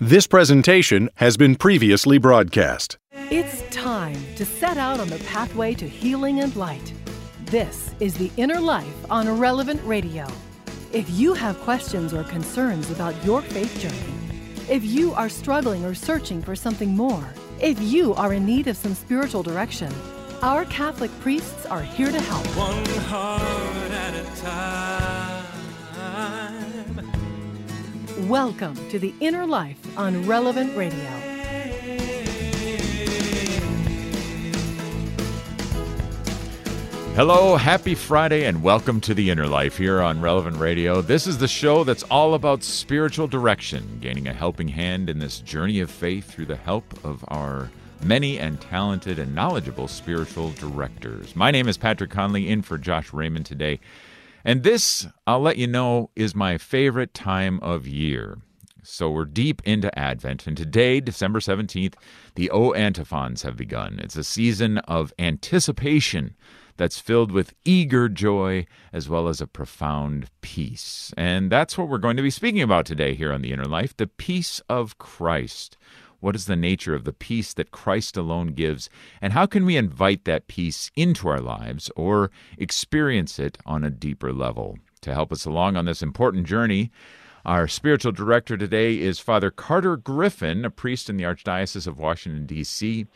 This presentation has been previously broadcast. It's time to set out on the pathway to healing and light. This is The Inner Life on Relevant Radio. If you have questions or concerns about your faith journey, if you are struggling or searching for something more, if you are in need of some spiritual direction, our Catholic priests are here to help. One heart at a time. Welcome to The Inner Life on Relevant Radio. Hello, happy Friday, and welcome to The Inner Life here on Relevant Radio. This is the show that's all about spiritual direction, gaining a helping hand in this journey of faith through the help of our many and talented and knowledgeable spiritual directors. My name is Patrick Conley, in for Josh Raymond today. And this, I'll let you know, is my favorite time of year. So we're deep into Advent, and today, December 17th, the O antiphons have begun. It's a season of anticipation that's filled with eager joy as well as a profound peace. And that's what we're going to be speaking about today here on The Inner Life the peace of Christ. What is the nature of the peace that Christ alone gives? And how can we invite that peace into our lives or experience it on a deeper level? To help us along on this important journey, our spiritual director today is Father Carter Griffin, a priest in the Archdiocese of Washington, D.C.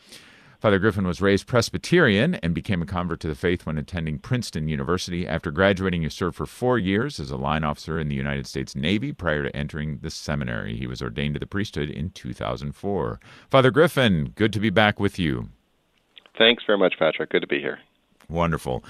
Father Griffin was raised Presbyterian and became a convert to the faith when attending Princeton University. After graduating, he served for four years as a line officer in the United States Navy prior to entering the seminary. He was ordained to the priesthood in 2004. Father Griffin, good to be back with you. Thanks very much, Patrick. Good to be here. Wonderful.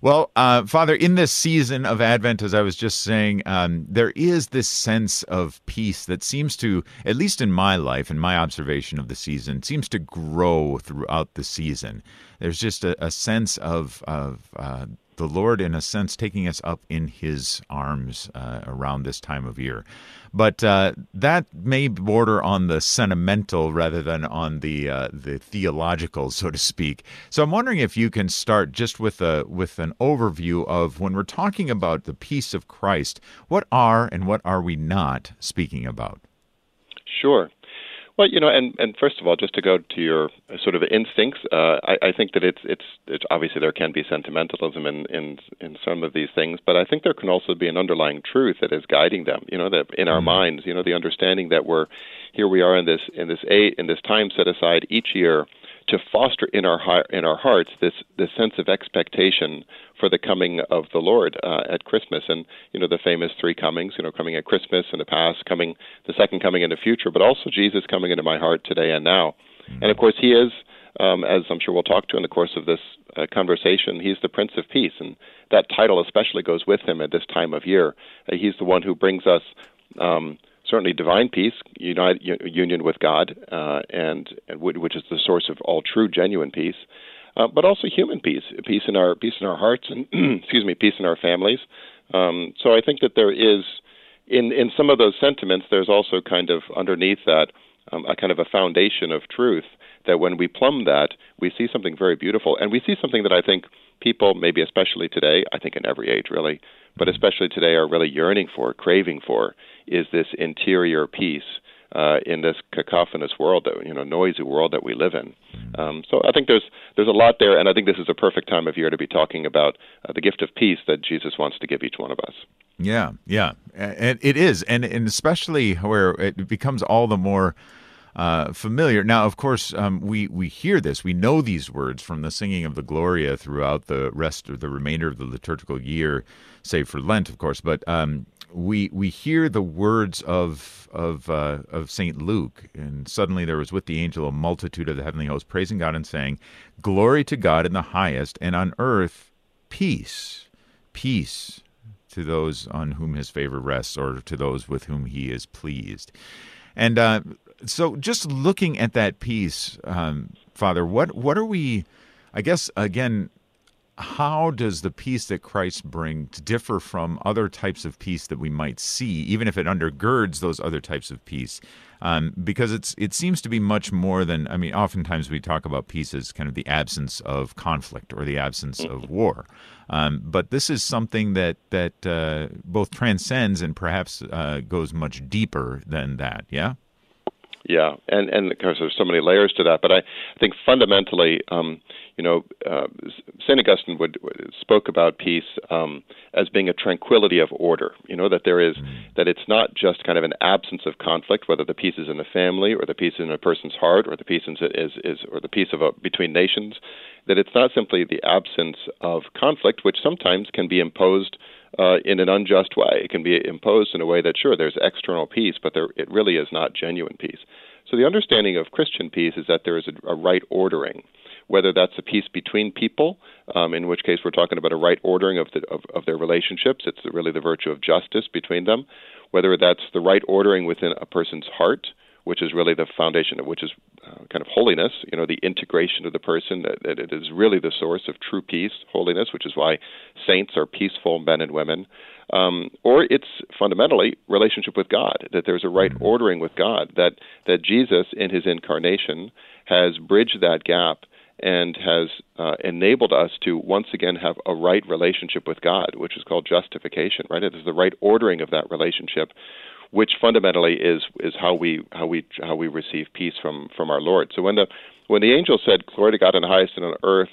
Well, uh, Father, in this season of Advent, as I was just saying, um, there is this sense of peace that seems to, at least in my life and my observation of the season, seems to grow throughout the season. There's just a, a sense of, of uh, the Lord, in a sense, taking us up in His arms uh, around this time of year. But uh, that may border on the sentimental rather than on the uh, the theological, so to speak. So I'm wondering if you can start just with a with an overview of when we're talking about the peace of Christ. What are and what are we not speaking about? Sure. Well, you know, and, and first of all, just to go to your sort of instincts, uh, I, I think that it's, it's it's obviously there can be sentimentalism in, in in some of these things, but I think there can also be an underlying truth that is guiding them. You know, that in our mm-hmm. minds, you know, the understanding that we're here we are in this in this a in this time set aside each year to foster in our in our hearts this this sense of expectation for the coming of the Lord uh, at Christmas, and you know the famous three comings, you know, coming at Christmas in the past, coming the second coming in the future, but also Jesus coming into my heart today and now, mm-hmm. and of course He is, um, as I'm sure we'll talk to in the course of this uh, conversation, He's the Prince of Peace, and that title especially goes with Him at this time of year. Uh, he's the one who brings us. Um, certainly divine peace, union with God, uh, and, and which is the source of all true, genuine peace. Uh, but also human peace, peace in our peace in our hearts, and excuse me, peace in our families. Um, so I think that there is, in in some of those sentiments, there's also kind of underneath that um, a kind of a foundation of truth that when we plumb that, we see something very beautiful, and we see something that I think people, maybe especially today, I think in every age really, but especially today, are really yearning for, craving for, is this interior peace uh, in this cacophonous world, that, you know, noisy world that we live in. Um, so I think there's there's a lot there, and I think this is a perfect time of year to be talking about uh, the gift of peace that Jesus wants to give each one of us. Yeah, yeah, and it is, and and especially where it becomes all the more uh, familiar. Now, of course, um, we we hear this, we know these words from the singing of the Gloria throughout the rest of the remainder of the liturgical year, save for Lent, of course. But um, we we hear the words of of uh, of Saint Luke, and suddenly there was with the angel a multitude of the heavenly host praising God and saying, "Glory to God in the highest, and on earth peace, peace." To those on whom his favor rests, or to those with whom he is pleased. And uh, so just looking at that peace, um, Father, what what are we? I guess again, how does the peace that Christ brings differ from other types of peace that we might see, even if it undergirds those other types of peace? Um, because it's it seems to be much more than I mean. Oftentimes we talk about peace as kind of the absence of conflict or the absence of war, um, but this is something that that uh, both transcends and perhaps uh, goes much deeper than that. Yeah. Yeah, and and of course there's so many layers to that, but I, think fundamentally, um, you know, uh, Saint Augustine would, spoke about peace um, as being a tranquility of order. You know that there is mm. that it's not just kind of an absence of conflict, whether the peace is in the family or the peace is in a person's heart or the peace is is, is or the peace of a, between nations. That it's not simply the absence of conflict, which sometimes can be imposed uh, in an unjust way. It can be imposed in a way that, sure, there's external peace, but there, it really is not genuine peace. So the understanding of Christian peace is that there is a, a right ordering, whether that's a peace between people, um, in which case we're talking about a right ordering of, the, of, of their relationships. It's really the virtue of justice between them, whether that's the right ordering within a person's heart, which is really the foundation of which is uh, kind of holiness, you know, the integration of the person, that, that it is really the source of true peace, holiness, which is why saints are peaceful men and women. Um, or it's fundamentally relationship with God, that there's a right ordering with God, that, that Jesus in his incarnation has bridged that gap and has uh, enabled us to once again have a right relationship with God, which is called justification, right? It is the right ordering of that relationship which fundamentally is is how we how we how we receive peace from from our Lord. So when the when the angel said, "Glory to God in the highest and on earth."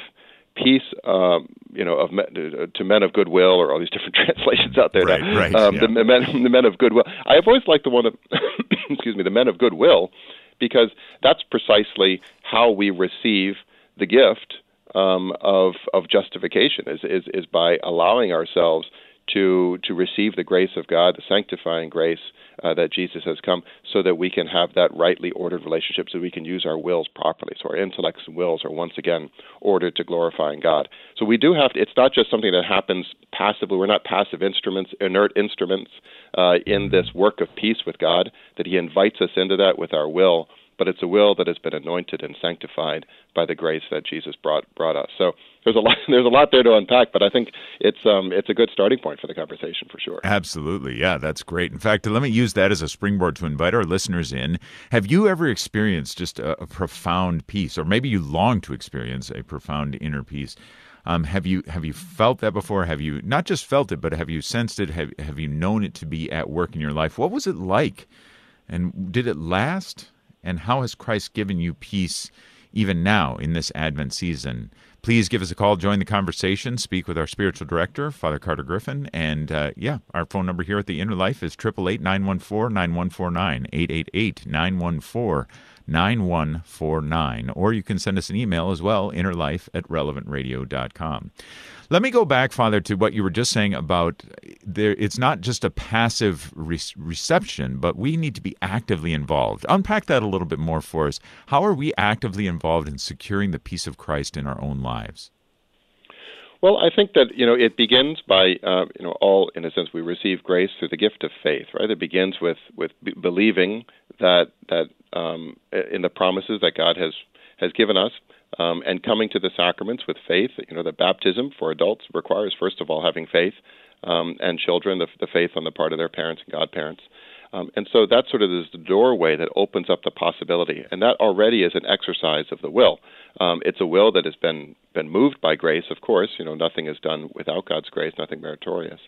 Peace, um, you know, of men, to men of goodwill, or all these different translations out there. Right, now. right. Um, yeah. the men, the men of goodwill. I've always liked the one of, excuse me, the men of goodwill, because that's precisely how we receive the gift um, of of justification. Is, is is by allowing ourselves to to receive the grace of God, the sanctifying grace uh, that Jesus has come, so that we can have that rightly ordered relationship, so we can use our wills properly. So our intellects and wills are once again ordered to glorifying God. So we do have to. It's not just something that happens passively. We're not passive instruments, inert instruments uh, in this work of peace with God. That He invites us into that with our will but it's a will that has been anointed and sanctified by the grace that Jesus brought brought us. So there's a lot there's a lot there to unpack, but I think it's um it's a good starting point for the conversation for sure. Absolutely, yeah, that's great. In fact, let me use that as a springboard to invite our listeners in. Have you ever experienced just a, a profound peace, or maybe you long to experience a profound inner peace? Um, have you have you felt that before? Have you not just felt it, but have you sensed it? Have have you known it to be at work in your life? What was it like, and did it last? And how has Christ given you peace even now in this Advent season? Please give us a call, join the conversation, speak with our spiritual director, Father Carter Griffin. And uh, yeah, our phone number here at the Inner Life is 888 914 9149, 888 914 9149. Or you can send us an email as well, innerlife at relevantradio.com. Let me go back, Father, to what you were just saying about there. It's not just a passive re- reception, but we need to be actively involved. Unpack that a little bit more for us. How are we actively involved in securing the peace of Christ in our own lives? Well, I think that you know it begins by uh, you know all in a sense we receive grace through the gift of faith, right? It begins with with b- believing that that um, in the promises that God has has given us, um, and coming to the sacraments with faith. You know, the baptism for adults requires first of all having faith, um, and children the, the faith on the part of their parents and godparents. Um, and so that sort of is the doorway that opens up the possibility, and that already is an exercise of the will. Um, it's a will that has been been moved by grace, of course. You know, nothing is done without God's grace, nothing meritorious.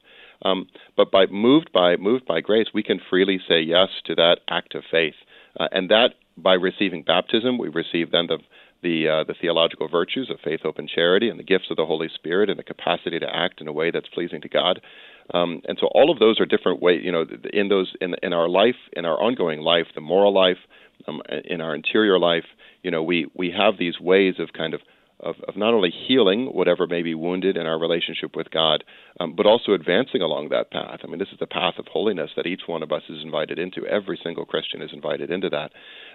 Um, but by moved by moved by grace, we can freely say yes to that act of faith, uh, and that by receiving baptism, we receive then the the uh, the theological virtues of faith, hope, and charity, and the gifts of the Holy Spirit, and the capacity to act in a way that's pleasing to God. Um, and so all of those are different ways. You know, in those in in our life, in our ongoing life, the moral life, um, in our interior life, you know, we we have these ways of kind of of, of not only healing whatever may be wounded in our relationship with God, um, but also advancing along that path. I mean, this is the path of holiness that each one of us is invited into. Every single Christian is invited into that.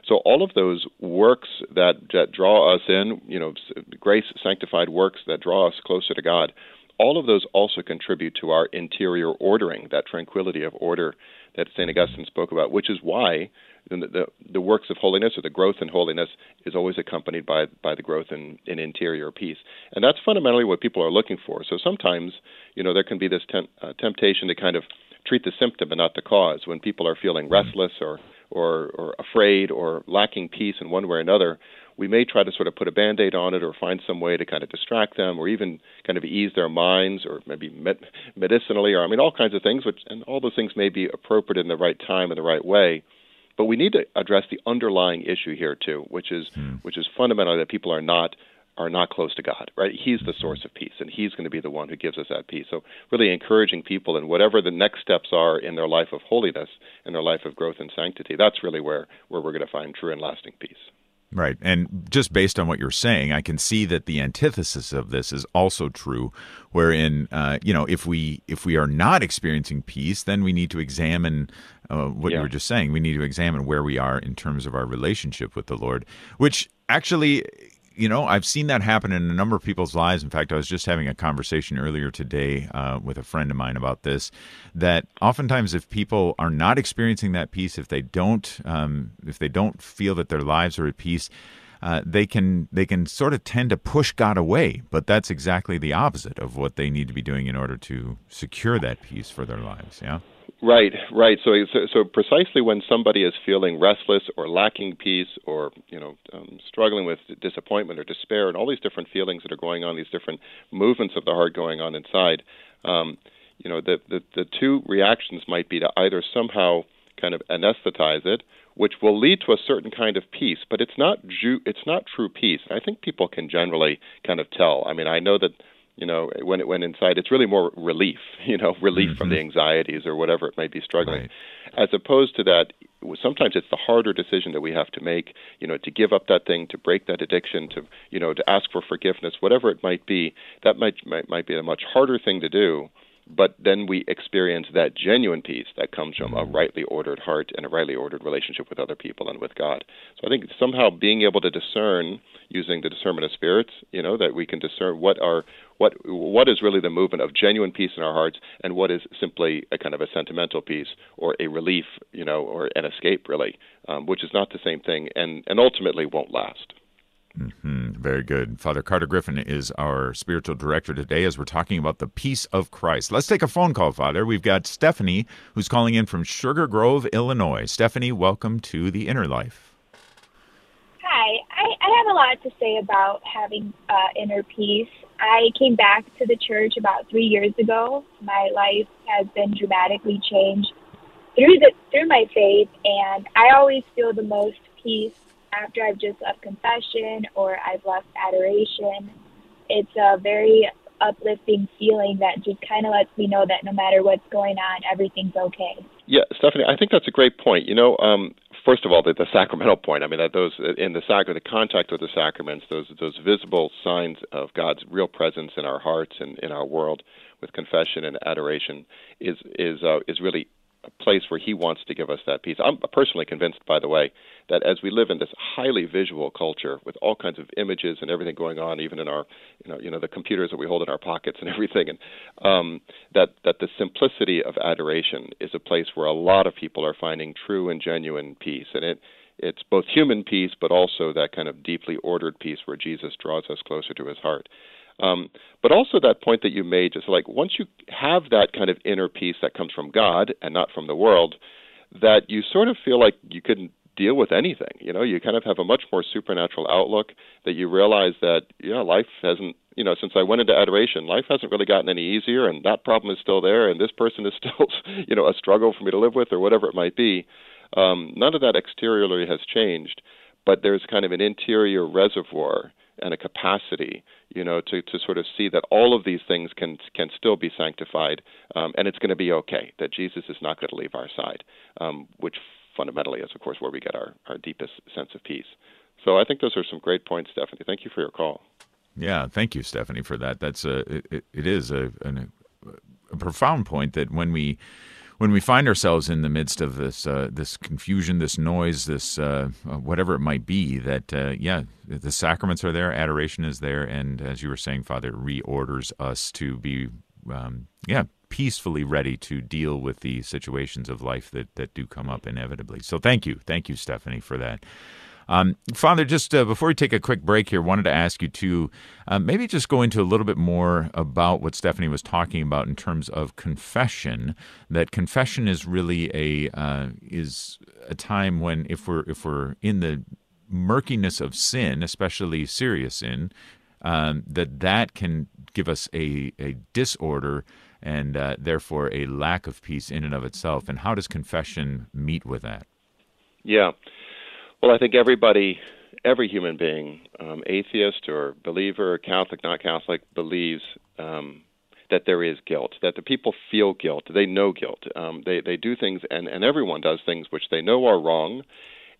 So all of those works that, that draw us in, you know, grace sanctified works that draw us closer to God, all of those also contribute to our interior ordering, that tranquility of order that St. Augustine spoke about, which is why the, the, the, works of holiness or the growth in holiness is always accompanied by, by the growth in, in interior peace. And that's fundamentally what people are looking for. So sometimes, you know, there can be this temp, uh, temptation to kind of treat the symptom and not the cause. When people are feeling restless or, or, or afraid or lacking peace in one way or another, we may try to sort of put a band aid on it or find some way to kind of distract them or even kind of ease their minds or maybe med- medicinally or I mean all kinds of things which and all those things may be appropriate in the right time and the right way but we need to address the underlying issue here too, which is Hmm. which is fundamentally that people are not are not close to God, right? He's the source of peace, and He's going to be the one who gives us that peace. So, really encouraging people in whatever the next steps are in their life of holiness, in their life of growth and sanctity. That's really where where we're going to find true and lasting peace. Right. And just based on what you're saying, I can see that the antithesis of this is also true, wherein, uh, you know, if we if we are not experiencing peace, then we need to examine uh, what you were just saying. We need to examine where we are in terms of our relationship with the Lord, which actually, you know, I've seen that happen in a number of people's lives. In fact, I was just having a conversation earlier today uh, with a friend of mine about this. That oftentimes, if people are not experiencing that peace, if they don't, um, if they don't feel that their lives are at peace, uh, they can they can sort of tend to push God away. But that's exactly the opposite of what they need to be doing in order to secure that peace for their lives. Yeah. Right, right. So, so, so precisely when somebody is feeling restless or lacking peace, or you know, um, struggling with disappointment or despair, and all these different feelings that are going on, these different movements of the heart going on inside, um, you know, the, the the two reactions might be to either somehow kind of anesthetize it, which will lead to a certain kind of peace, but it's not ju- it's not true peace. I think people can generally kind of tell. I mean, I know that you know when it went inside it's really more relief you know relief from the mm-hmm. anxieties or whatever it might be struggling. As opposed to that sometimes it's the harder decision that we have to make you know to give up that thing to break that addiction to you know to ask for forgiveness whatever it might be that might might, might be a much harder thing to do but then we experience that genuine peace that comes from a rightly ordered heart and a rightly ordered relationship with other people and with God. So I think somehow being able to discern using the discernment of spirits, you know, that we can discern what are what what is really the movement of genuine peace in our hearts and what is simply a kind of a sentimental peace or a relief, you know, or an escape really, um, which is not the same thing and and ultimately won't last. Hmm, very good. Father Carter Griffin is our spiritual director today as we're talking about the peace of Christ. Let's take a phone call, Father. We've got Stephanie who's calling in from Sugar Grove, Illinois. Stephanie, welcome to the Inner Life. Hi, I, I have a lot to say about having uh, inner peace. I came back to the church about three years ago. My life has been dramatically changed through the through my faith, and I always feel the most peace after I've just left confession or I've left adoration. It's a very uplifting feeling that just kind of lets me know that no matter what's going on, everything's okay. Yeah, Stephanie, I think that's a great point. You know, um, first of all, the, the sacramental point. I mean, that those in the sacrament, the contact with the sacraments, those those visible signs of God's real presence in our hearts and in our world with confession and adoration is is uh, is really a place where He wants to give us that peace. I'm personally convinced, by the way, that as we live in this highly visual culture with all kinds of images and everything going on, even in our you know you know the computers that we hold in our pockets and everything, and um, that that the simplicity of adoration is a place where a lot of people are finding true and genuine peace, and it it's both human peace but also that kind of deeply ordered peace where Jesus draws us closer to His heart. Um, but also that point that you made, just like once you have that kind of inner peace that comes from God and not from the world, that you sort of feel like you couldn't deal with anything. You know, you kind of have a much more supernatural outlook that you realize that, yeah, life hasn't, you know, since I went into adoration, life hasn't really gotten any easier and that problem is still there and this person is still, you know, a struggle for me to live with or whatever it might be. Um, none of that exteriorly has changed, but there's kind of an interior reservoir and a capacity, you know, to, to sort of see that all of these things can can still be sanctified, um, and it's going to be okay. That Jesus is not going to leave our side, um, which fundamentally is, of course, where we get our, our deepest sense of peace. So I think those are some great points, Stephanie. Thank you for your call. Yeah, thank you, Stephanie, for that. That's a it, it is a, an, a profound point that when we when we find ourselves in the midst of this uh, this confusion, this noise, this uh, whatever it might be, that uh, yeah, the sacraments are there, adoration is there, and as you were saying, Father, reorders us to be um, yeah peacefully ready to deal with the situations of life that that do come up inevitably. So thank you, thank you, Stephanie, for that. Um, Father, just uh, before we take a quick break here, wanted to ask you to uh, maybe just go into a little bit more about what Stephanie was talking about in terms of confession. That confession is really a uh, is a time when if we're if we're in the murkiness of sin, especially serious sin, um, that that can give us a a disorder and uh, therefore a lack of peace in and of itself. And how does confession meet with that? Yeah. Well, I think everybody, every human being, um, atheist or believer, Catholic, not Catholic, believes um, that there is guilt, that the people feel guilt, they know guilt. Um, they they do things, and and everyone does things which they know are wrong,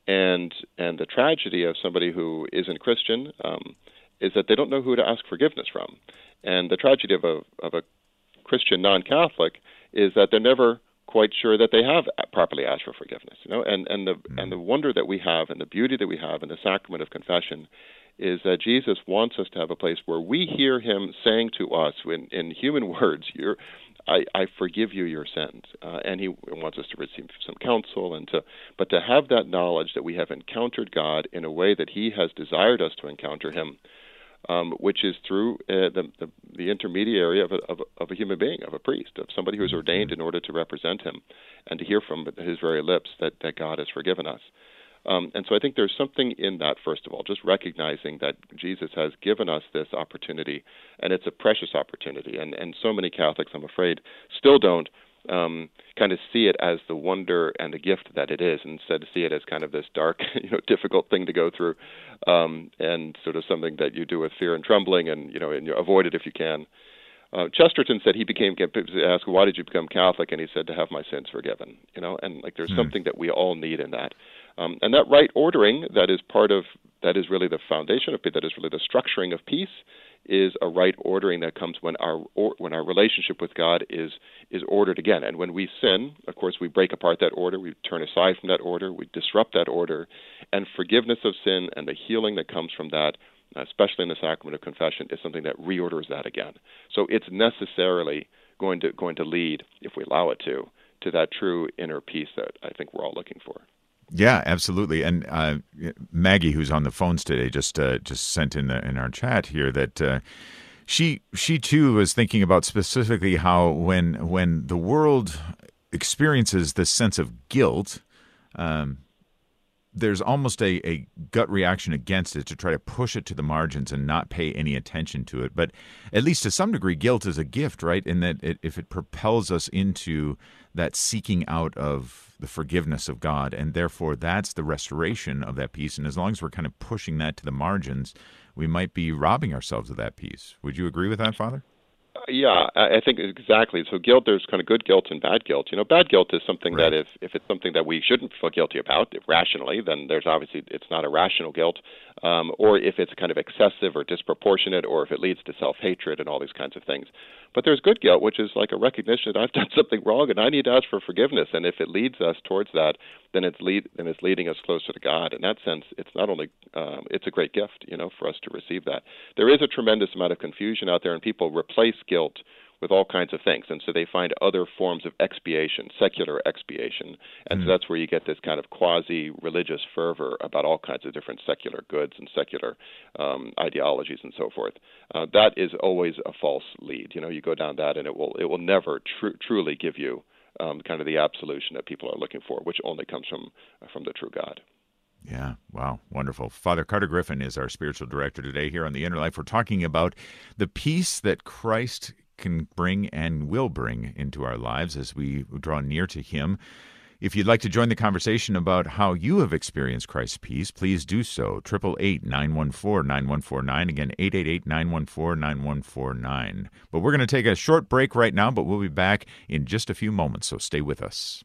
and and the tragedy of somebody who isn't Christian um, is that they don't know who to ask forgiveness from, and the tragedy of a of a Christian non-Catholic is that they're never quite sure that they have properly asked for forgiveness. You know, and and the mm. and the wonder that we have and the beauty that we have in the sacrament of confession is that Jesus wants us to have a place where we hear Him saying to us in, in human words, "You're." I, I forgive you your sins, uh, and he wants us to receive some counsel and to, but to have that knowledge that we have encountered God in a way that He has desired us to encounter Him, um, which is through uh, the, the, the intermediary of a, of, a, of a human being, of a priest, of somebody who's ordained in order to represent him, and to hear from his very lips that, that God has forgiven us. Um, and so I think there's something in that, first of all, just recognizing that Jesus has given us this opportunity, and it's a precious opportunity. And, and so many Catholics, I'm afraid, still don't um, kind of see it as the wonder and the gift that it is, instead of see it as kind of this dark, you know, difficult thing to go through, um, and sort of something that you do with fear and trembling, and you know, and you avoid it if you can. Uh, Chesterton said he became asked why did you become Catholic, and he said to have my sins forgiven. You know, and like there's mm. something that we all need in that, um, and that right ordering that is part of that is really the foundation of that is really the structuring of peace is a right ordering that comes when our or, when our relationship with God is is ordered again. And when we sin, of course, we break apart that order, we turn aside from that order, we disrupt that order, and forgiveness of sin and the healing that comes from that, especially in the sacrament of confession, is something that reorders that again. So it's necessarily going to going to lead, if we allow it to, to that true inner peace that I think we're all looking for. Yeah, absolutely. And uh, Maggie, who's on the phones today, just uh, just sent in the, in our chat here that uh, she she too was thinking about specifically how when when the world experiences this sense of guilt. Um, there's almost a, a gut reaction against it to try to push it to the margins and not pay any attention to it. But at least to some degree, guilt is a gift, right? In that it, if it propels us into that seeking out of the forgiveness of God, and therefore that's the restoration of that peace. And as long as we're kind of pushing that to the margins, we might be robbing ourselves of that peace. Would you agree with that, Father? Yeah, I think exactly. So guilt, there's kind of good guilt and bad guilt. You know, bad guilt is something right. that if if it's something that we shouldn't feel guilty about rationally, then there's obviously it's not a rational guilt. Um, or if it's kind of excessive or disproportionate, or if it leads to self hatred and all these kinds of things. But there's good guilt, which is like a recognition that I've done something wrong and I need to ask for forgiveness. And if it leads us towards that, then it's lead then it's leading us closer to God. In that sense, it's not only um, it's a great gift, you know, for us to receive that. There is a tremendous amount of confusion out there, and people replace guilt with all kinds of things. And so they find other forms of expiation, secular expiation. And mm-hmm. so that's where you get this kind of quasi religious fervor about all kinds of different secular goods and secular um, ideologies and so forth. Uh, that is always a false lead. You know, you go down that and it will it will never tr- truly give you um, kind of the absolution that people are looking for, which only comes from from the true God. Yeah, wow, wonderful. Father Carter Griffin is our spiritual director today here on the Inner Life. We're talking about the peace that Christ can bring and will bring into our lives as we draw near to Him. If you'd like to join the conversation about how you have experienced Christ's peace, please do so. 888 914 9149. Again, 888 914 9149. But we're going to take a short break right now, but we'll be back in just a few moments, so stay with us.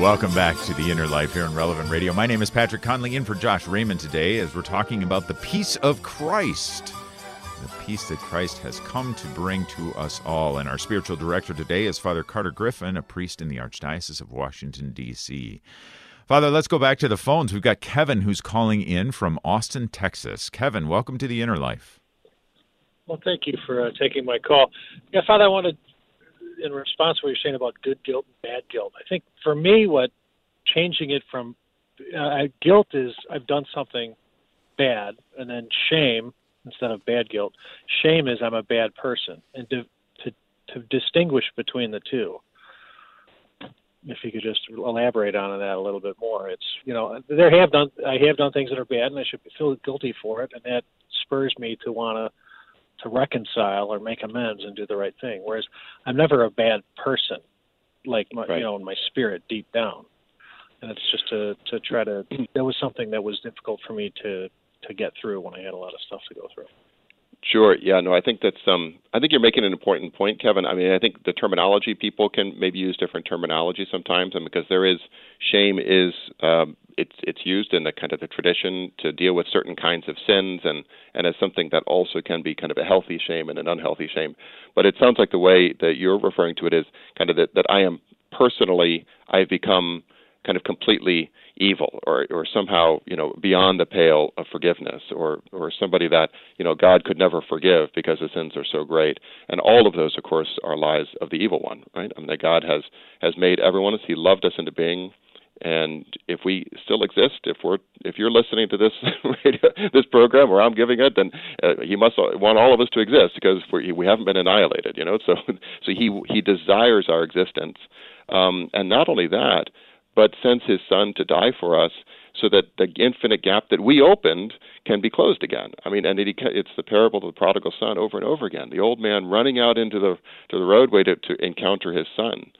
Welcome back to the Inner Life here on Relevant Radio. My name is Patrick Conley, in for Josh Raymond today as we're talking about the peace of Christ, the peace that Christ has come to bring to us all. And our spiritual director today is Father Carter Griffin, a priest in the Archdiocese of Washington, D.C. Father, let's go back to the phones. We've got Kevin who's calling in from Austin, Texas. Kevin, welcome to the Inner Life. Well, thank you for uh, taking my call. Yeah, Father, I wanted in response to what you're saying about good guilt and bad guilt. I think for me, what changing it from uh, guilt is I've done something bad, and then shame instead of bad guilt. Shame is I'm a bad person, and to to, to distinguish between the two. If you could just elaborate on that a little bit more, it's you know there have done I have done things that are bad, and I should feel guilty for it, and that spurs me to want to to reconcile or make amends and do the right thing. Whereas I'm never a bad person, like my, right. you know, in my spirit deep down. And it's just to to try to. That was something that was difficult for me to to get through when I had a lot of stuff to go through. Sure. Yeah. No. I think that's um. I think you're making an important point, Kevin. I mean, I think the terminology people can maybe use different terminology sometimes, and because there is shame is um, it's it's used in the kind of the tradition to deal with certain kinds of sins, and and as something that also can be kind of a healthy shame and an unhealthy shame. But it sounds like the way that you're referring to it is kind of that that I am personally I've become kind of completely evil or or somehow you know beyond the pale of forgiveness or or somebody that you know God could never forgive because the sins are so great and all of those of course are lies of the evil one right I mean that God has has made everyone as he loved us into being and if we still exist if we're if you're listening to this radio, this program or I'm giving it then uh, he must want all of us to exist because we we haven't been annihilated you know so so he he desires our existence um and not only that but sends his son to die for us so that the infinite gap that we opened can be closed again. I mean, and it, it's the parable of the prodigal son over and over again. The old man running out into the to the roadway to, to encounter his son.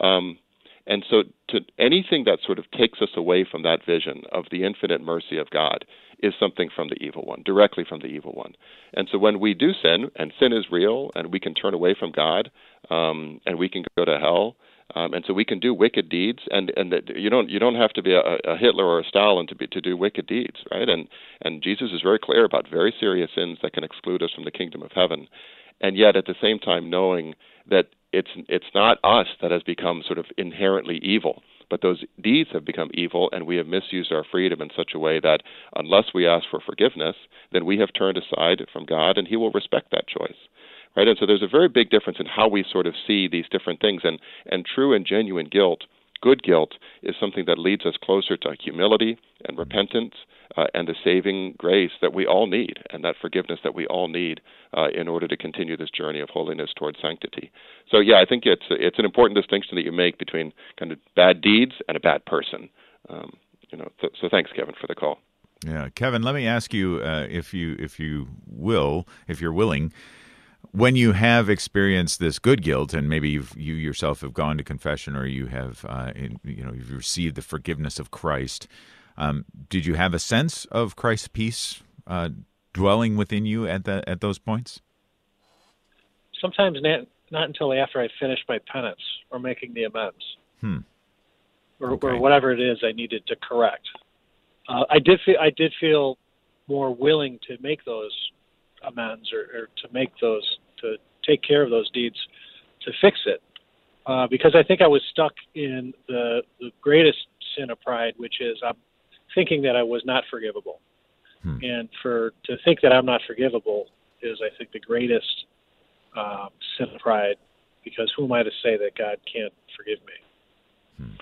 Um, and so, to anything that sort of takes us away from that vision of the infinite mercy of God is something from the evil one, directly from the evil one. And so, when we do sin, and sin is real, and we can turn away from God, um, and we can go to hell, um, and so we can do wicked deeds, and and that you don't you don't have to be a, a Hitler or a Stalin to be to do wicked deeds, right? And and Jesus is very clear about very serious sins that can exclude us from the kingdom of heaven, and yet at the same time knowing that it's it's not us that has become sort of inherently evil, but those deeds have become evil, and we have misused our freedom in such a way that unless we ask for forgiveness, then we have turned aside from God, and He will respect that choice right? And so there's a very big difference in how we sort of see these different things. And and true and genuine guilt, good guilt, is something that leads us closer to humility and repentance. Uh, and the saving grace that we all need, and that forgiveness that we all need uh, in order to continue this journey of holiness towards sanctity. So, yeah, I think it's it's an important distinction that you make between kind of bad deeds and a bad person. Um, you know, so, so thanks, Kevin, for the call. Yeah, Kevin, let me ask you uh, if you if you will, if you're willing, when you have experienced this good guilt, and maybe you yourself have gone to confession, or you have, uh, in, you know, you've received the forgiveness of Christ, um, did you have a sense of Christ's peace uh, dwelling within you at the at those points? Sometimes not, not until after I finished my penance or making the amends, hmm. or, okay. or, whatever it is I needed to correct. Uh, I did feel I did feel more willing to make those amends or, or to make those to take care of those deeds to fix it. Uh, because I think I was stuck in the, the greatest sin of pride, which is I'm thinking that I was not forgivable. Hmm. And for to think that I'm not forgivable is, I think, the greatest um, sin of pride. Because who am I to say that God can't forgive me? Hmm.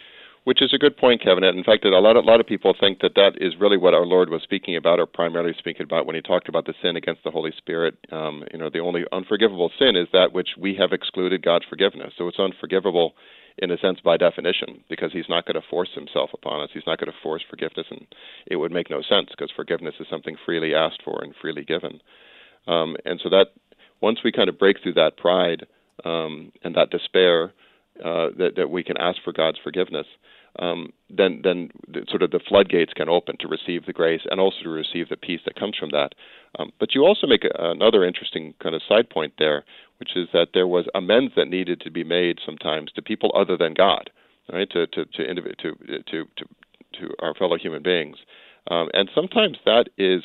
Which is a good point, Kevin. In fact, a lot, of, a lot of people think that that is really what our Lord was speaking about, or primarily speaking about when he talked about the sin against the Holy Spirit. Um, you know, the only unforgivable sin is that which we have excluded God's forgiveness. So it's unforgivable in a sense by definition because he's not going to force himself upon us. He's not going to force forgiveness, and it would make no sense because forgiveness is something freely asked for and freely given. Um, and so that once we kind of break through that pride um, and that despair, uh, that that we can ask for God's forgiveness um, then then the, sort of the floodgates can open to receive the grace and also to receive the peace that comes from that. Um, but you also make a, another interesting kind of side point there, which is that there was amends that needed to be made sometimes to people other than God, right? To to to to, to to to our fellow human beings, um, and sometimes that is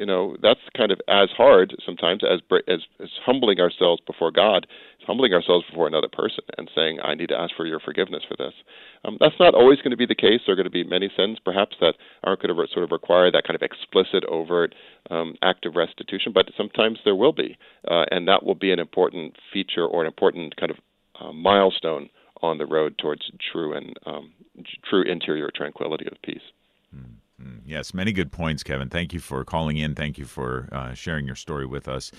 you know that's kind of as hard sometimes as as, as humbling ourselves before God, humbling ourselves before another person, and saying, "I need to ask for your forgiveness for this." Um, that's not always going to be the case. There are going to be many sins, perhaps, that aren't going to sort of require that kind of explicit, overt um, act of restitution, but sometimes there will be, uh, and that will be an important feature or an important kind of uh, milestone on the road towards true and um, true interior tranquility of peace. Mm-hmm. Yes, many good points, Kevin. Thank you for calling in. Thank you for uh, sharing your story with us.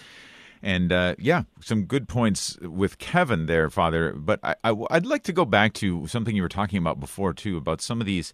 And uh, yeah, some good points with Kevin there, Father. But I, I, would like to go back to something you were talking about before, too, about some of these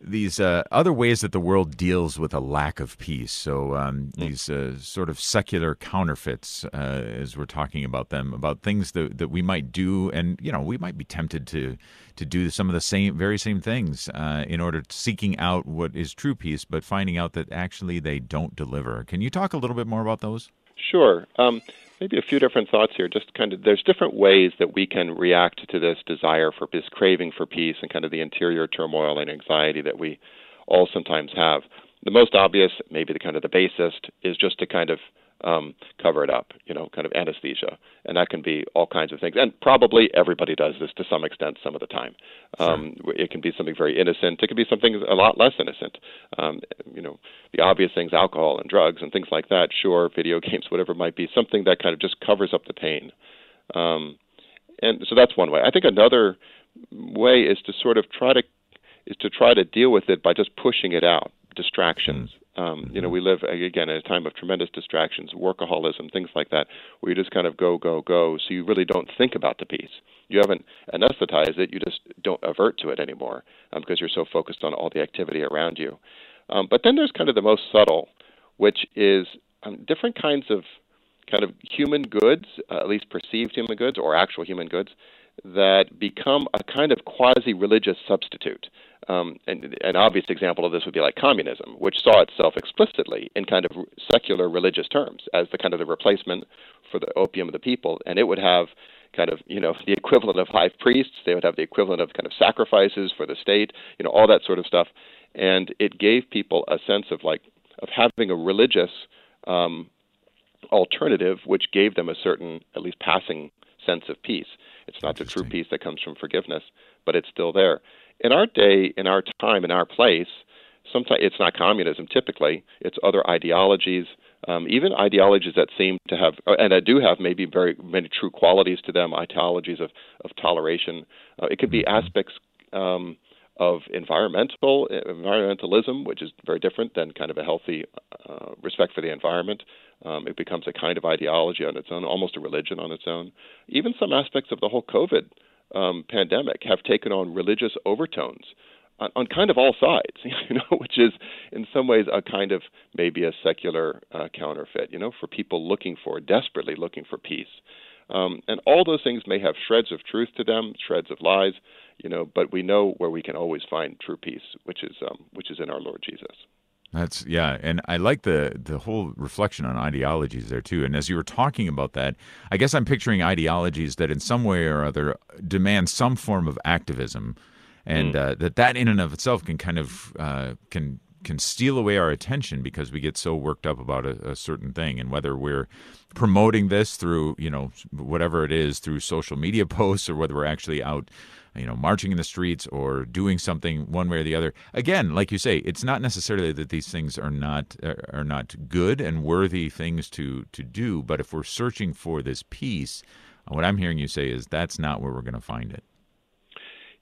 these uh, other ways that the world deals with a lack of peace. So um, these uh, sort of secular counterfeits, uh, as we're talking about them, about things that, that we might do, and you know we might be tempted to to do some of the same, very same things uh, in order to seeking out what is true peace, but finding out that actually they don't deliver. Can you talk a little bit more about those? Sure. Um, maybe a few different thoughts here. Just kind of, there's different ways that we can react to this desire for this craving for peace and kind of the interior turmoil and anxiety that we all sometimes have. The most obvious, maybe the kind of the basest, is just to kind of um, cover it up, you know, kind of anesthesia. And that can be all kinds of things. And probably everybody does this to some extent some of the time. Um, sure. It can be something very innocent. It can be something a lot less innocent. Um, you know, the obvious things, alcohol and drugs and things like that, sure, video games, whatever it might be, something that kind of just covers up the pain. Um, and so that's one way. I think another way is to sort of try to is to try to deal with it by just pushing it out, distractions. Um, you know, we live again in a time of tremendous distractions, workaholism, things like that, where you just kind of go, go, go. So you really don't think about the peace. You haven't anesthetized it. You just don't avert to it anymore um, because you're so focused on all the activity around you. Um, but then there's kind of the most subtle, which is um, different kinds of kind of human goods, uh, at least perceived human goods or actual human goods, that become a kind of quasi religious substitute. Um, and an obvious example of this would be like communism, which saw itself explicitly in kind of secular religious terms as the kind of the replacement for the opium of the people, and it would have kind of you know the equivalent of high priests. They would have the equivalent of kind of sacrifices for the state, you know, all that sort of stuff, and it gave people a sense of like of having a religious um, alternative, which gave them a certain, at least passing sense of peace. It's not the true peace that comes from forgiveness, but it's still there. In our day, in our time, in our place, sometimes it's not communism. Typically, it's other ideologies, um, even ideologies that seem to have, uh, and that do have maybe very many true qualities to them. Ideologies of of toleration. Uh, it could be aspects. Um, of environmental environmentalism, which is very different than kind of a healthy uh, respect for the environment. Um, it becomes a kind of ideology on its own, almost a religion on its own. Even some aspects of the whole COVID um, pandemic have taken on religious overtones on, on, kind of all sides, you know, which is in some ways a kind of maybe a secular uh, counterfeit, you know, for people looking for desperately looking for peace. Um, and all those things may have shreds of truth to them, shreds of lies, you know, but we know where we can always find true peace, which is um, which is in our Lord Jesus. That's yeah, and I like the the whole reflection on ideologies there too. And as you were talking about that, I guess I'm picturing ideologies that in some way or other demand some form of activism, and mm. uh, that that in and of itself can kind of uh, can can steal away our attention because we get so worked up about a, a, certain thing and whether we're promoting this through you know whatever it is through social media posts or whether we're actually out you know, marching in the streets or doing something one way or the other. Again, like you say, it's not necessarily that these things are not are not good and worthy things to to do, but if we're searching for this peace, what I'm hearing you say is that's not where we're going to find it.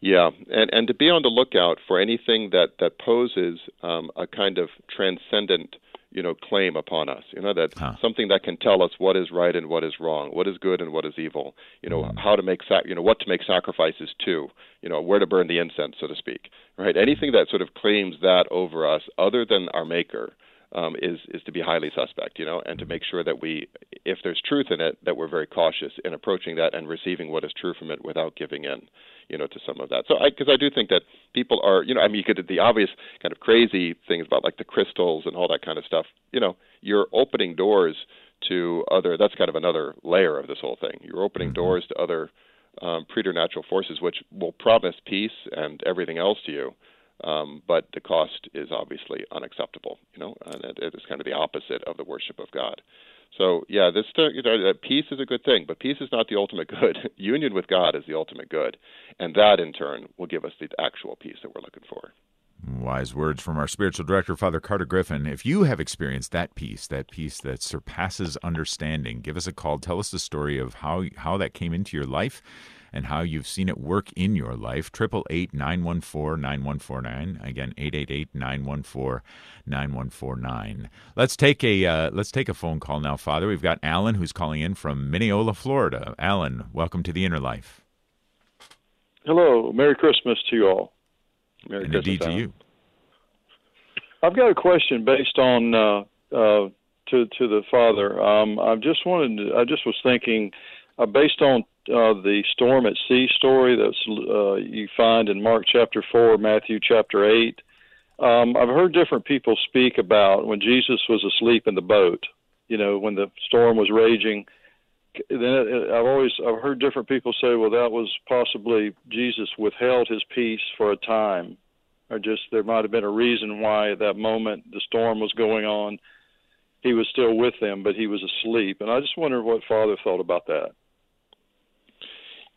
Yeah, and and to be on the lookout for anything that that poses um, a kind of transcendent you know claim upon us. You know that huh. something that can tell us what is right and what is wrong what is good and what is evil. You know mm. how to make sac- you know what to make sacrifices to you know where to burn the incense so to speak right? Anything that sort of claims that over us other than our maker um, is is to be highly suspect, you know, and to make sure that we, if there's truth in it, that we're very cautious in approaching that and receiving what is true from it without giving in you know, to some of that. So, because I, I do think that people are, you know, I mean, you could the obvious kind of crazy things about like the crystals and all that kind of stuff. You know, you're opening doors to other. That's kind of another layer of this whole thing. You're opening mm-hmm. doors to other um, preternatural forces, which will promise peace and everything else to you. Um, but the cost is obviously unacceptable, you know, and it, it is kind of the opposite of the worship of God. So yeah, this you know, peace is a good thing, but peace is not the ultimate good. Union with God is the ultimate good, and that in turn will give us the actual peace that we're looking for. Wise words from our spiritual director, Father Carter Griffin. If you have experienced that peace, that peace that surpasses understanding, give us a call. Tell us the story of how how that came into your life and how you've seen it work in your life. 888 914 9149. Again, 888 914 9149. Let's take a uh, let's take a phone call now, Father. We've got Alan who's calling in from Minneola, Florida. Alan, welcome to the Inner Life. Hello, Merry Christmas to you all. Merry and Christmas, indeed to Alan. you. I've got a question based on uh, uh, to to the father. Um, I just wanted. To, I just was thinking, uh, based on uh, the storm at sea story that's uh, you find in Mark chapter four, Matthew chapter eight. Um, I've heard different people speak about when Jesus was asleep in the boat. You know, when the storm was raging. Then it, I've always I've heard different people say, well, that was possibly Jesus withheld his peace for a time or just there might have been a reason why at that moment the storm was going on he was still with them but he was asleep and i just wondered what father thought about that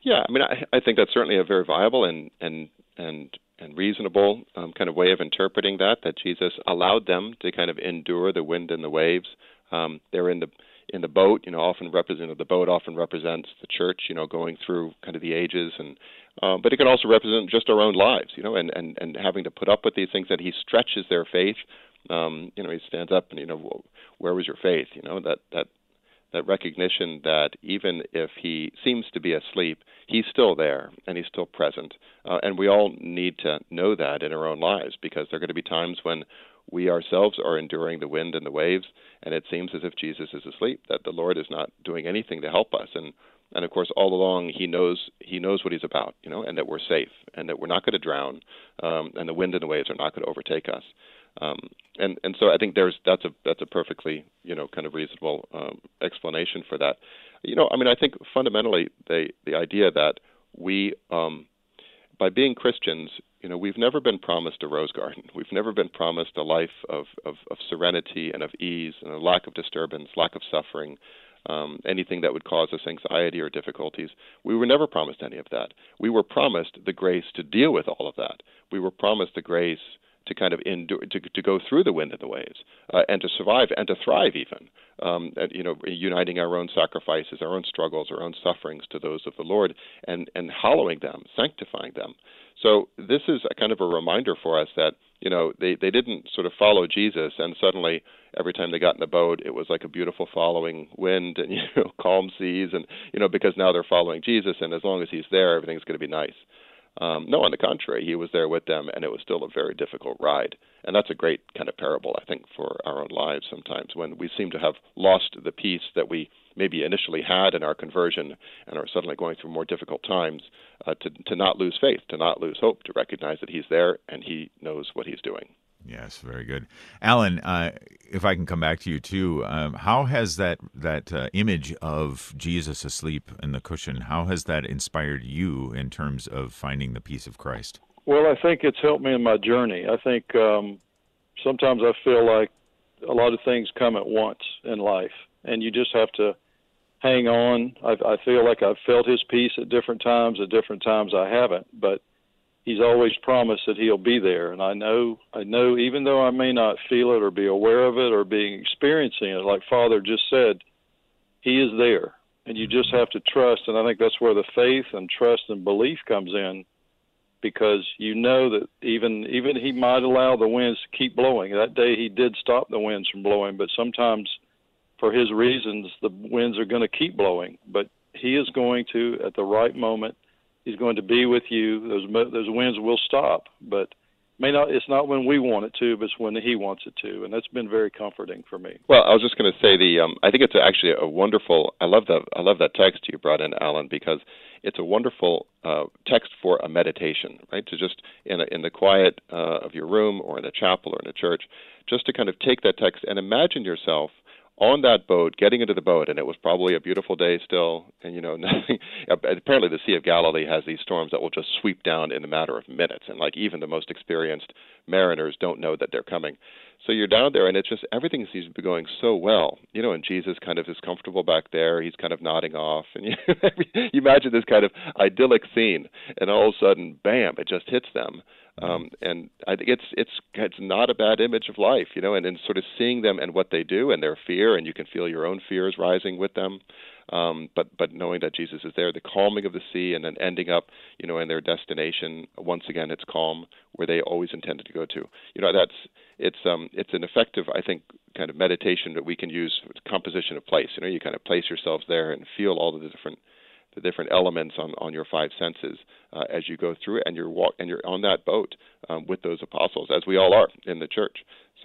Yeah, I mean, I, I think that's certainly a very viable and and and and reasonable um, kind of way of interpreting that. That Jesus allowed them to kind of endure the wind and the waves. Um, they're in the in the boat, you know, often represent the boat often represents the church, you know, going through kind of the ages, and uh, but it can also represent just our own lives, you know, and and and having to put up with these things. That He stretches their faith. Um, you know, He stands up and you know, where was your faith? You know, that that that recognition that even if he seems to be asleep, he's still there and he's still present. Uh, and we all need to know that in our own lives because there are going to be times when we ourselves are enduring the wind and the waves, and it seems as if Jesus is asleep, that the Lord is not doing anything to help us. And and of course, all along he knows he knows what he's about, you know, and that we're safe and that we're not going to drown, um, and the wind and the waves are not going to overtake us. Um, and and so I think there's that's a that's a perfectly you know kind of reasonable um, explanation for that. You know, I mean, I think fundamentally the the idea that we um, by being Christians, you know, we've never been promised a rose garden. We've never been promised a life of of, of serenity and of ease and a lack of disturbance, lack of suffering. Um, anything that would cause us anxiety or difficulties. We were never promised any of that. We were promised the grace to deal with all of that. We were promised the grace to kind of endure, to, to go through the wind and the waves, uh, and to survive and to thrive even. Um, you know, uniting our own sacrifices, our own struggles, our own sufferings to those of the Lord, and and hallowing them, sanctifying them. So this is a kind of a reminder for us that you know they they didn't sort of follow Jesus and suddenly every time they got in the boat it was like a beautiful following wind and you know calm seas and you know because now they're following Jesus and as long as he's there everything's going to be nice. Um, no, on the contrary, he was there with them, and it was still a very difficult ride. And that's a great kind of parable, I think, for our own lives sometimes when we seem to have lost the peace that we maybe initially had in our conversion and are suddenly going through more difficult times, uh, to, to not lose faith, to not lose hope, to recognize that he's there and he knows what he's doing. Yes, very good, Alan. Uh, if I can come back to you too, um, how has that that uh, image of Jesus asleep in the cushion? How has that inspired you in terms of finding the peace of Christ? well i think it's helped me in my journey i think um sometimes i feel like a lot of things come at once in life and you just have to hang on i i feel like i've felt his peace at different times at different times i haven't but he's always promised that he'll be there. And i know i know even though i may not feel it or be aware of it or being experiencing it like father just said he is there. And you just have to trust. And i think that's where the faith and trust and belief comes in because you know that even even he might allow the winds to keep blowing. That day he did stop the winds from blowing but sometimes for his reasons the winds are going to keep blowing. But he is going to at the right moment he's going to be with you those those winds will stop but may not it's not when we want it to but it's when he wants it to and that's been very comforting for me Well, I was just going to say the um, I think it's actually a wonderful. I love that I love that text you brought in, Alan, because it's a wonderful uh, text for a meditation, right? To just in a, in the quiet uh, of your room or in a chapel or in a church, just to kind of take that text and imagine yourself on that boat, getting into the boat, and it was probably a beautiful day still. And you know, nothing. Apparently, the Sea of Galilee has these storms that will just sweep down in a matter of minutes, and like even the most experienced mariners don't know that they're coming. So you're down there, and it's just everything seems to be going so well, you know. And Jesus kind of is comfortable back there; he's kind of nodding off, and you, you imagine this kind of idyllic scene, and all of a sudden, bam! It just hits them, um, and I think it's it's it's not a bad image of life, you know, and, and sort of seeing them and what they do and their fear, and you can feel your own fears rising with them. Um, but but knowing that Jesus is there, the calming of the sea, and then ending up, you know, in their destination. Once again, it's calm where they always intended to go to. You know, that's it's um it's an effective, I think, kind of meditation that we can use composition of place. You know, you kind of place yourselves there and feel all the different the different elements on, on your five senses uh, as you go through it, and you're walk and you're on that boat um, with those apostles, as we all are in the church.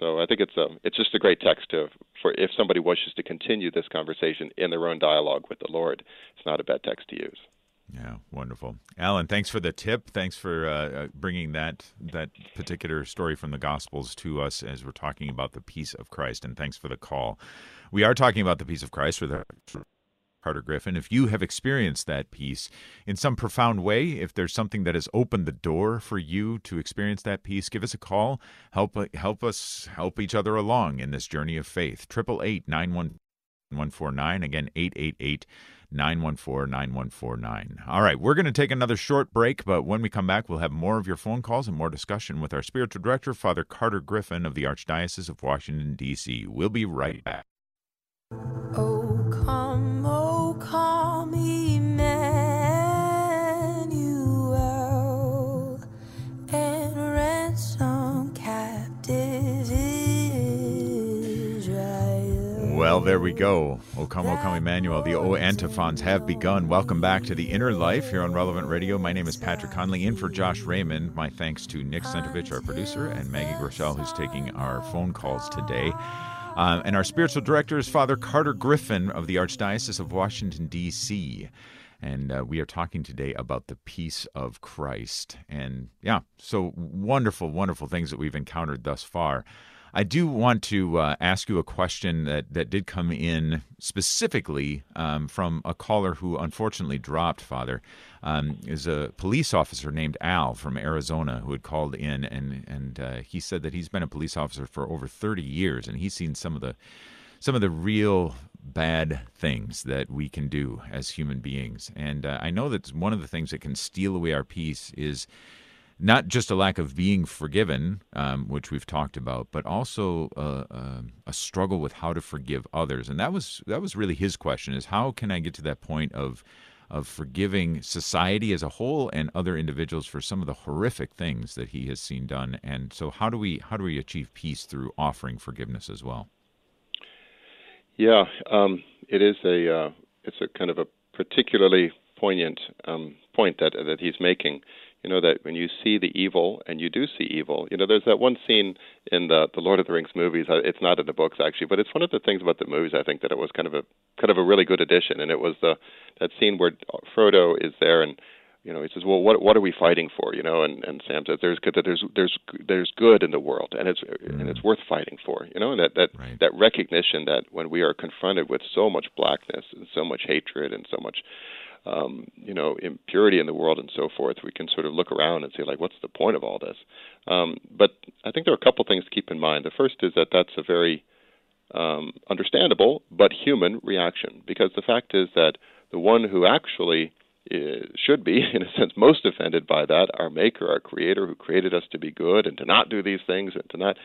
So I think it's a um, it's just a great text to for if somebody wishes to continue this conversation in their own dialogue with the Lord. It's not a bad text to use. Yeah, wonderful, Alan. Thanks for the tip. Thanks for uh, uh, bringing that that particular story from the Gospels to us as we're talking about the peace of Christ. And thanks for the call. We are talking about the peace of Christ with Carter Griffin. If you have experienced that peace in some profound way, if there's something that has opened the door for you to experience that peace, give us a call. Help help us help each other along in this journey of faith. Triple eight nine one one four nine again eight eight eight. 914 9149. All right, we're going to take another short break, but when we come back, we'll have more of your phone calls and more discussion with our spiritual director, Father Carter Griffin of the Archdiocese of Washington, D.C. We'll be right back. Oh, come, Well, there we go. O come, O come, Emmanuel. The O antiphons have begun. Welcome back to the Inner Life here on Relevant Radio. My name is Patrick Conley, in for Josh Raymond. My thanks to Nick Sentovich, our producer, and Maggie Groeschel, who's taking our phone calls today. Uh, and our spiritual director is Father Carter Griffin of the Archdiocese of Washington, D.C. And uh, we are talking today about the peace of Christ. And yeah, so wonderful, wonderful things that we've encountered thus far. I do want to uh, ask you a question that, that did come in specifically um, from a caller who unfortunately dropped, Father. Um, is a police officer named Al from Arizona who had called in, and and uh, he said that he's been a police officer for over 30 years, and he's seen some of the some of the real bad things that we can do as human beings. And uh, I know that one of the things that can steal away our peace is not just a lack of being forgiven, um, which we've talked about, but also uh, uh, a struggle with how to forgive others. And that was that was really his question: is how can I get to that point of of forgiving society as a whole and other individuals for some of the horrific things that he has seen done? And so, how do we how do we achieve peace through offering forgiveness as well? Yeah, um, it is a uh, it's a kind of a particularly poignant um, point that that he's making you know that when you see the evil and you do see evil you know there's that one scene in the the lord of the rings movies uh, it's not in the books actually but it's one of the things about the movies i think that it was kind of a kind of a really good addition and it was the that scene where frodo is there and you know he says well what what are we fighting for you know and and sam says there's good that there's there's there's good in the world and it's mm. and it's worth fighting for you know and that that right. that recognition that when we are confronted with so much blackness and so much hatred and so much um, you know, impurity in the world and so forth, we can sort of look around and say, like, what's the point of all this? Um, but I think there are a couple things to keep in mind. The first is that that's a very um, understandable but human reaction, because the fact is that the one who actually is, should be, in a sense, most offended by that, our Maker, our Creator, who created us to be good and to not do these things and to not,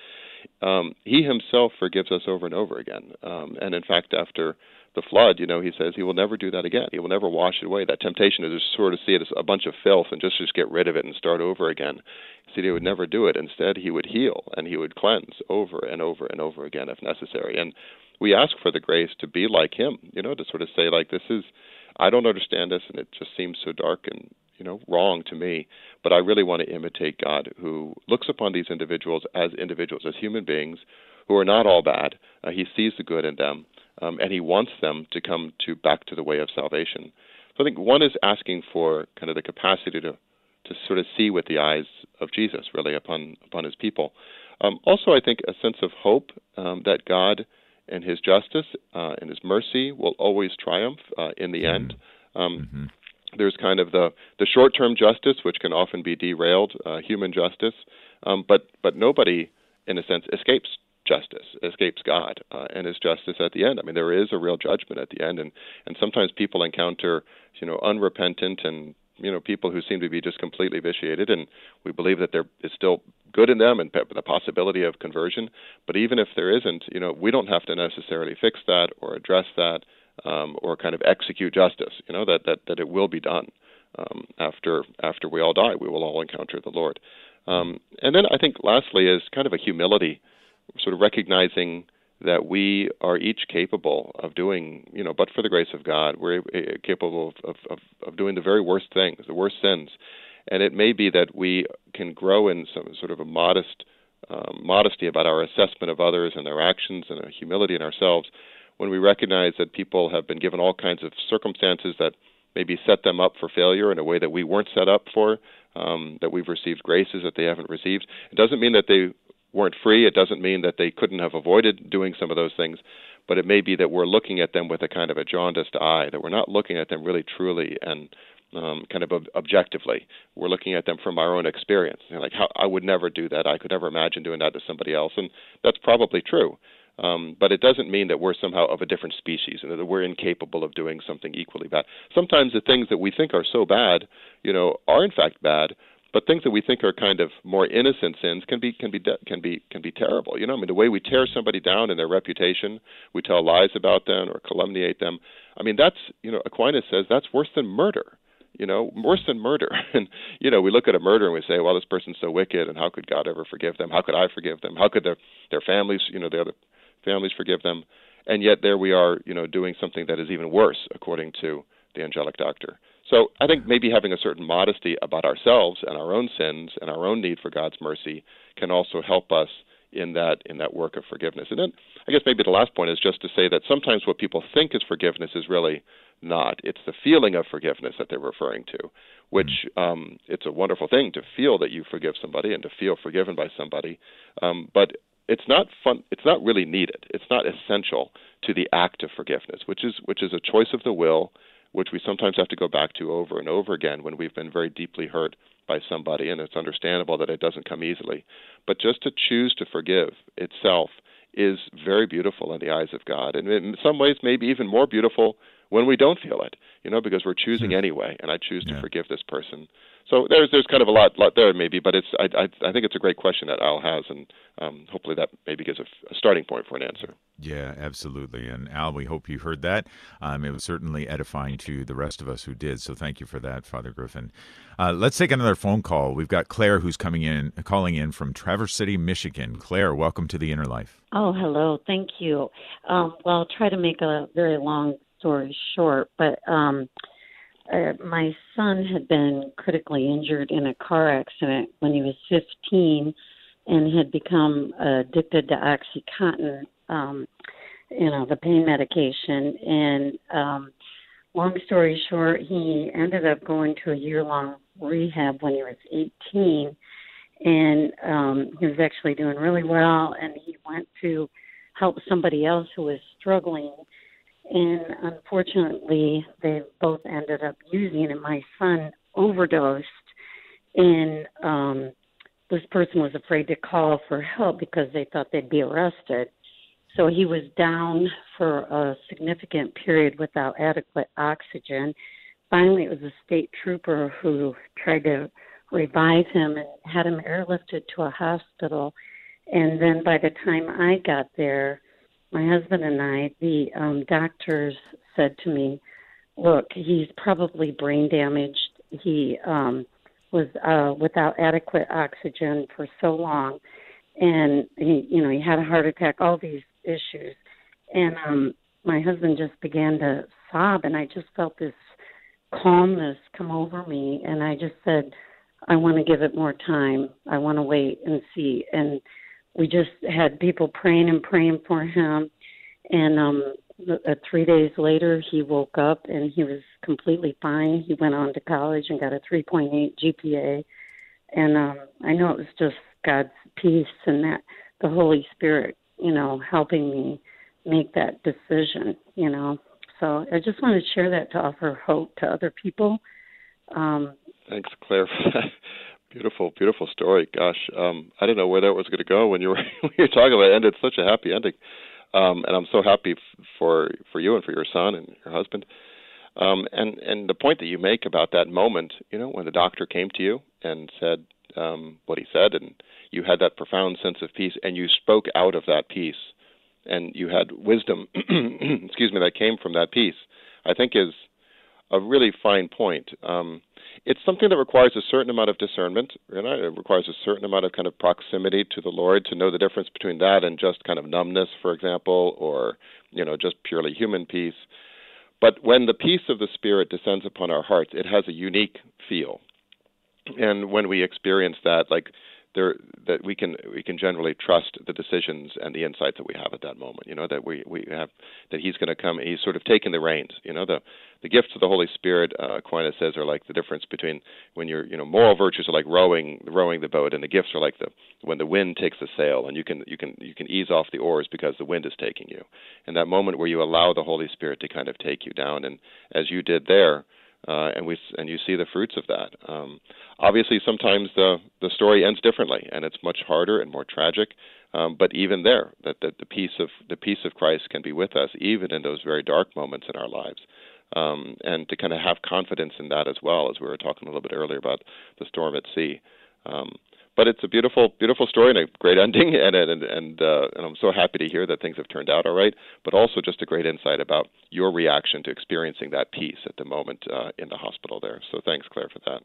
um, He Himself forgives us over and over again. Um, and in fact, after the flood, you know, he says he will never do that again. He will never wash it away. That temptation to just sort of see it as a bunch of filth and just just get rid of it and start over again. Said he would never do it. Instead, he would heal and he would cleanse over and over and over again if necessary. And we ask for the grace to be like him, you know, to sort of say like this is I don't understand this and it just seems so dark and you know wrong to me but i really want to imitate god who looks upon these individuals as individuals as human beings who are not all bad uh, he sees the good in them um, and he wants them to come to back to the way of salvation. So I think one is asking for kind of the capacity to to sort of see with the eyes of Jesus, really upon upon his people. Um, also, I think a sense of hope um, that God and His justice uh, and His mercy will always triumph uh, in the mm-hmm. end. Um, mm-hmm. There's kind of the the short-term justice, which can often be derailed, uh, human justice, um, but but nobody, in a sense, escapes justice, escapes God uh, and His justice at the end. I mean, there is a real judgment at the end, and and sometimes people encounter you know unrepentant and you know people who seem to be just completely vitiated, and we believe that there is still good in them and the possibility of conversion. But even if there isn't, you know, we don't have to necessarily fix that or address that. um, or kind of execute justice. You know that that that it will be done um, after after we all die. We will all encounter the Lord. Um, and then I think lastly is kind of a humility, sort of recognizing that we are each capable of doing, you know, but for the grace of God, we're capable of, of, of doing the very worst things, the worst sins. And it may be that we can grow in some sort of a modest um, modesty about our assessment of others and their actions and a humility in ourselves when we recognize that people have been given all kinds of circumstances that maybe set them up for failure in a way that we weren't set up for, um, that we've received graces that they haven't received. It doesn't mean that they weren't free. It doesn't mean that they couldn't have avoided doing some of those things, but it may be that we're looking at them with a kind of a jaundiced eye, that we're not looking at them really truly and um, kind of ob- objectively. We're looking at them from our own experience. You know, like, how I would never do that. I could never imagine doing that to somebody else, and that's probably true. Um, but it doesn't mean that we're somehow of a different species and that we're incapable of doing something equally bad. Sometimes the things that we think are so bad, you know, are in fact bad, but things that we think are kind of more innocent sins can be can be can be can be terrible. You know, I mean, the way we tear somebody down in their reputation, we tell lies about them or calumniate them. I mean, that's you know, Aquinas says that's worse than murder. You know, worse than murder. And you know, we look at a murder and we say, well, this person's so wicked, and how could God ever forgive them? How could I forgive them? How could their their families, you know, the other families forgive them? And yet there we are, you know, doing something that is even worse, according to the angelic doctor. So I think maybe having a certain modesty about ourselves and our own sins and our own need for God's mercy can also help us in that in that work of forgiveness. And then I guess maybe the last point is just to say that sometimes what people think is forgiveness is really not. It's the feeling of forgiveness that they're referring to, which mm. um, it's a wonderful thing to feel that you forgive somebody and to feel forgiven by somebody. Um, but it's not fun. It's not really needed. It's not essential to the act of forgiveness, which is which is a choice of the will which we sometimes have to go back to over and over again when we've been very deeply hurt by somebody, and it's understandable that it doesn't come easily. But just to choose to forgive itself is very beautiful in the eyes of God, and in some ways, maybe even more beautiful when we don't feel it, you know, because we're choosing anyway, and I choose to forgive this person. So there's there's kind of a lot lot there maybe, but it's I I, I think it's a great question that Al has, and um, hopefully that maybe gives a, a, starting point for an answer. Yeah, absolutely. And Al, we hope you heard that. Um, it was certainly edifying to the rest of us who did. So thank you for that, Father Griffin. Uh, let's take another phone call. We've got Claire who's coming in, calling in from Traverse City, Michigan. Claire, welcome to the Inner Life. Oh, hello. Thank you. Um, well, I'll try to make a very long story short, but um, uh, my son had been critically injured in a car accident when he was 15 and had become addicted to OxyContin, um, you know, the pain medication. And um, long story short, he ended up going to a year long rehab when he was 18. And um, he was actually doing really well. And he went to help somebody else who was struggling and unfortunately they both ended up using and my son overdosed and um this person was afraid to call for help because they thought they'd be arrested. So he was down for a significant period without adequate oxygen. Finally it was a state trooper who tried to revive him and had him airlifted to a hospital. And then by the time i got there my husband and I, the um, doctors said to me, "Look, he's probably brain damaged. He um, was uh, without adequate oxygen for so long, and he, you know, he had a heart attack. All these issues." And um, my husband just began to sob, and I just felt this calmness come over me, and I just said, "I want to give it more time. I want to wait and see." And we just had people praying and praying for him. And um uh, three days later he woke up and he was completely fine. He went on to college and got a 3.8 gpa and um i know it was just god's peace and that the holy spirit you know helping me make that decision you know. So i just want to share that to offer hope to other people. Um thanks claire Beautiful, beautiful story. Gosh, um, I didn't know where that was going to go when you were when you were talking about it. it ended such a happy ending, um, and I'm so happy f- for for you and for your son and your husband. Um, and and the point that you make about that moment, you know, when the doctor came to you and said um, what he said, and you had that profound sense of peace, and you spoke out of that peace, and you had wisdom, excuse me, that came from that peace, I think is a really fine point. Um, it's something that requires a certain amount of discernment. You know, it requires a certain amount of kind of proximity to the Lord to know the difference between that and just kind of numbness, for example, or you know, just purely human peace. But when the peace of the Spirit descends upon our hearts, it has a unique feel. And when we experience that, like there that we can we can generally trust the decisions and the insights that we have at that moment. You know that we we have that He's going to come. He's sort of taking the reins. You know the the gifts of the Holy Spirit. Uh, Aquinas says are like the difference between when you're you know moral virtues are like rowing rowing the boat, and the gifts are like the when the wind takes the sail, and you can you can you can ease off the oars because the wind is taking you. And that moment where you allow the Holy Spirit to kind of take you down, and as you did there uh, and we and you see the fruits of that. Um, obviously, sometimes the the story ends differently, and it's much harder and more tragic. Um, but even there, that, that the peace of the peace of Christ can be with us, even in those very dark moments in our lives. Um, and to kind of have confidence in that as well, as we were talking a little bit earlier about the storm at sea. But it's a beautiful, beautiful story and a great ending, and and and, uh, and I'm so happy to hear that things have turned out all right. But also just a great insight about your reaction to experiencing that peace at the moment uh, in the hospital there. So thanks, Claire, for that.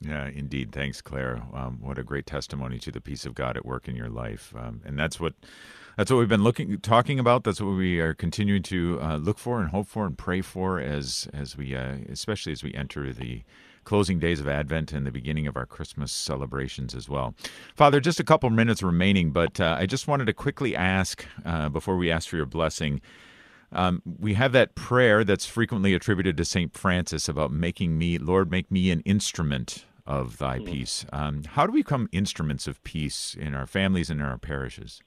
Yeah, indeed. Thanks, Claire. Um, what a great testimony to the peace of God at work in your life, um, and that's what that's what we've been looking talking about. That's what we are continuing to uh, look for and hope for and pray for as as we uh, especially as we enter the closing days of Advent and the beginning of our Christmas celebrations as well. Father, just a couple minutes remaining, but uh, I just wanted to quickly ask uh, before we ask for your blessing. Um, we have that prayer that's frequently attributed to St. Francis about making me, Lord, make me an instrument of thy mm-hmm. peace. Um, how do we become instruments of peace in our families and in our parishes?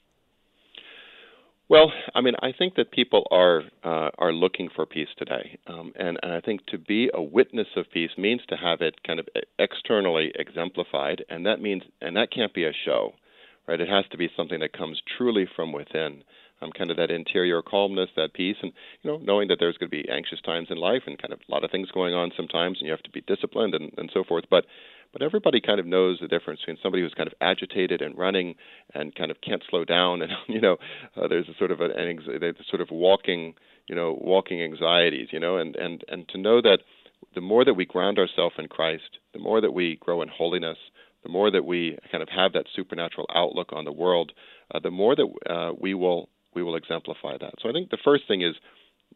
Well, I mean, I think that people are uh, are looking for peace today, um, and, and I think to be a witness of peace means to have it kind of externally exemplified, and that means and that can't be a show, right? It has to be something that comes truly from within, um, kind of that interior calmness, that peace, and you know, knowing that there's going to be anxious times in life and kind of a lot of things going on sometimes, and you have to be disciplined and, and so forth, but but everybody kind of knows the difference between somebody who's kind of agitated and running and kind of can't slow down and you know uh, there's a sort of an, an sort of walking you know walking anxieties you know and and and to know that the more that we ground ourselves in Christ the more that we grow in holiness the more that we kind of have that supernatural outlook on the world uh, the more that uh, we will we will exemplify that. So i think the first thing is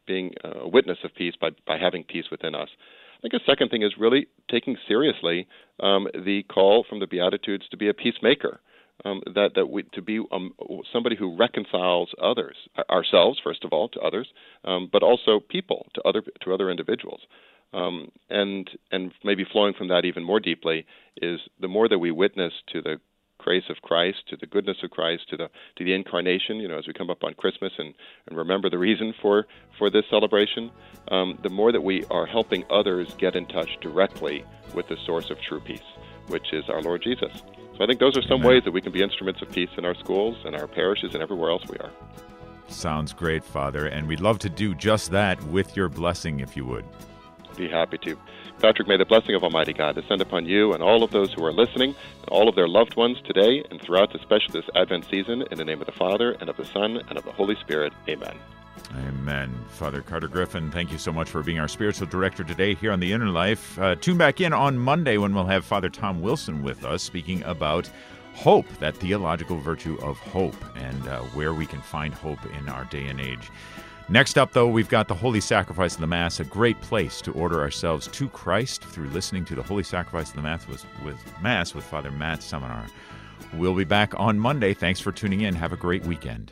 being a witness of peace by by having peace within us I think a second thing is really taking seriously um, the call from the Beatitudes to be a peacemaker. Um, that that we to be um, somebody who reconciles others, ourselves first of all to others, um, but also people to other to other individuals, um, and and maybe flowing from that even more deeply is the more that we witness to the grace of Christ, to the goodness of Christ, to the to the incarnation. You know, as we come up on Christmas and, and remember the reason for for this celebration, um, the more that we are helping others get in touch directly with the source of true peace, which is our Lord Jesus. So I think those are some Amen. ways that we can be instruments of peace in our schools and our parishes and everywhere else we are. Sounds great, Father, and we'd love to do just that with your blessing, if you would. Be happy to. Patrick, may the blessing of Almighty God descend upon you and all of those who are listening, and all of their loved ones today and throughout, especially this Advent season, in the name of the Father, and of the Son, and of the Holy Spirit. Amen. Amen. Father Carter Griffin, thank you so much for being our spiritual director today here on The Inner Life. Uh, tune back in on Monday when we'll have Father Tom Wilson with us speaking about hope, that theological virtue of hope, and uh, where we can find hope in our day and age. Next up, though, we've got the Holy Sacrifice of the Mass, a great place to order ourselves to Christ through listening to the Holy Sacrifice of the Mass with, with Mass with Father Matt Seminar. We'll be back on Monday. Thanks for tuning in. Have a great weekend.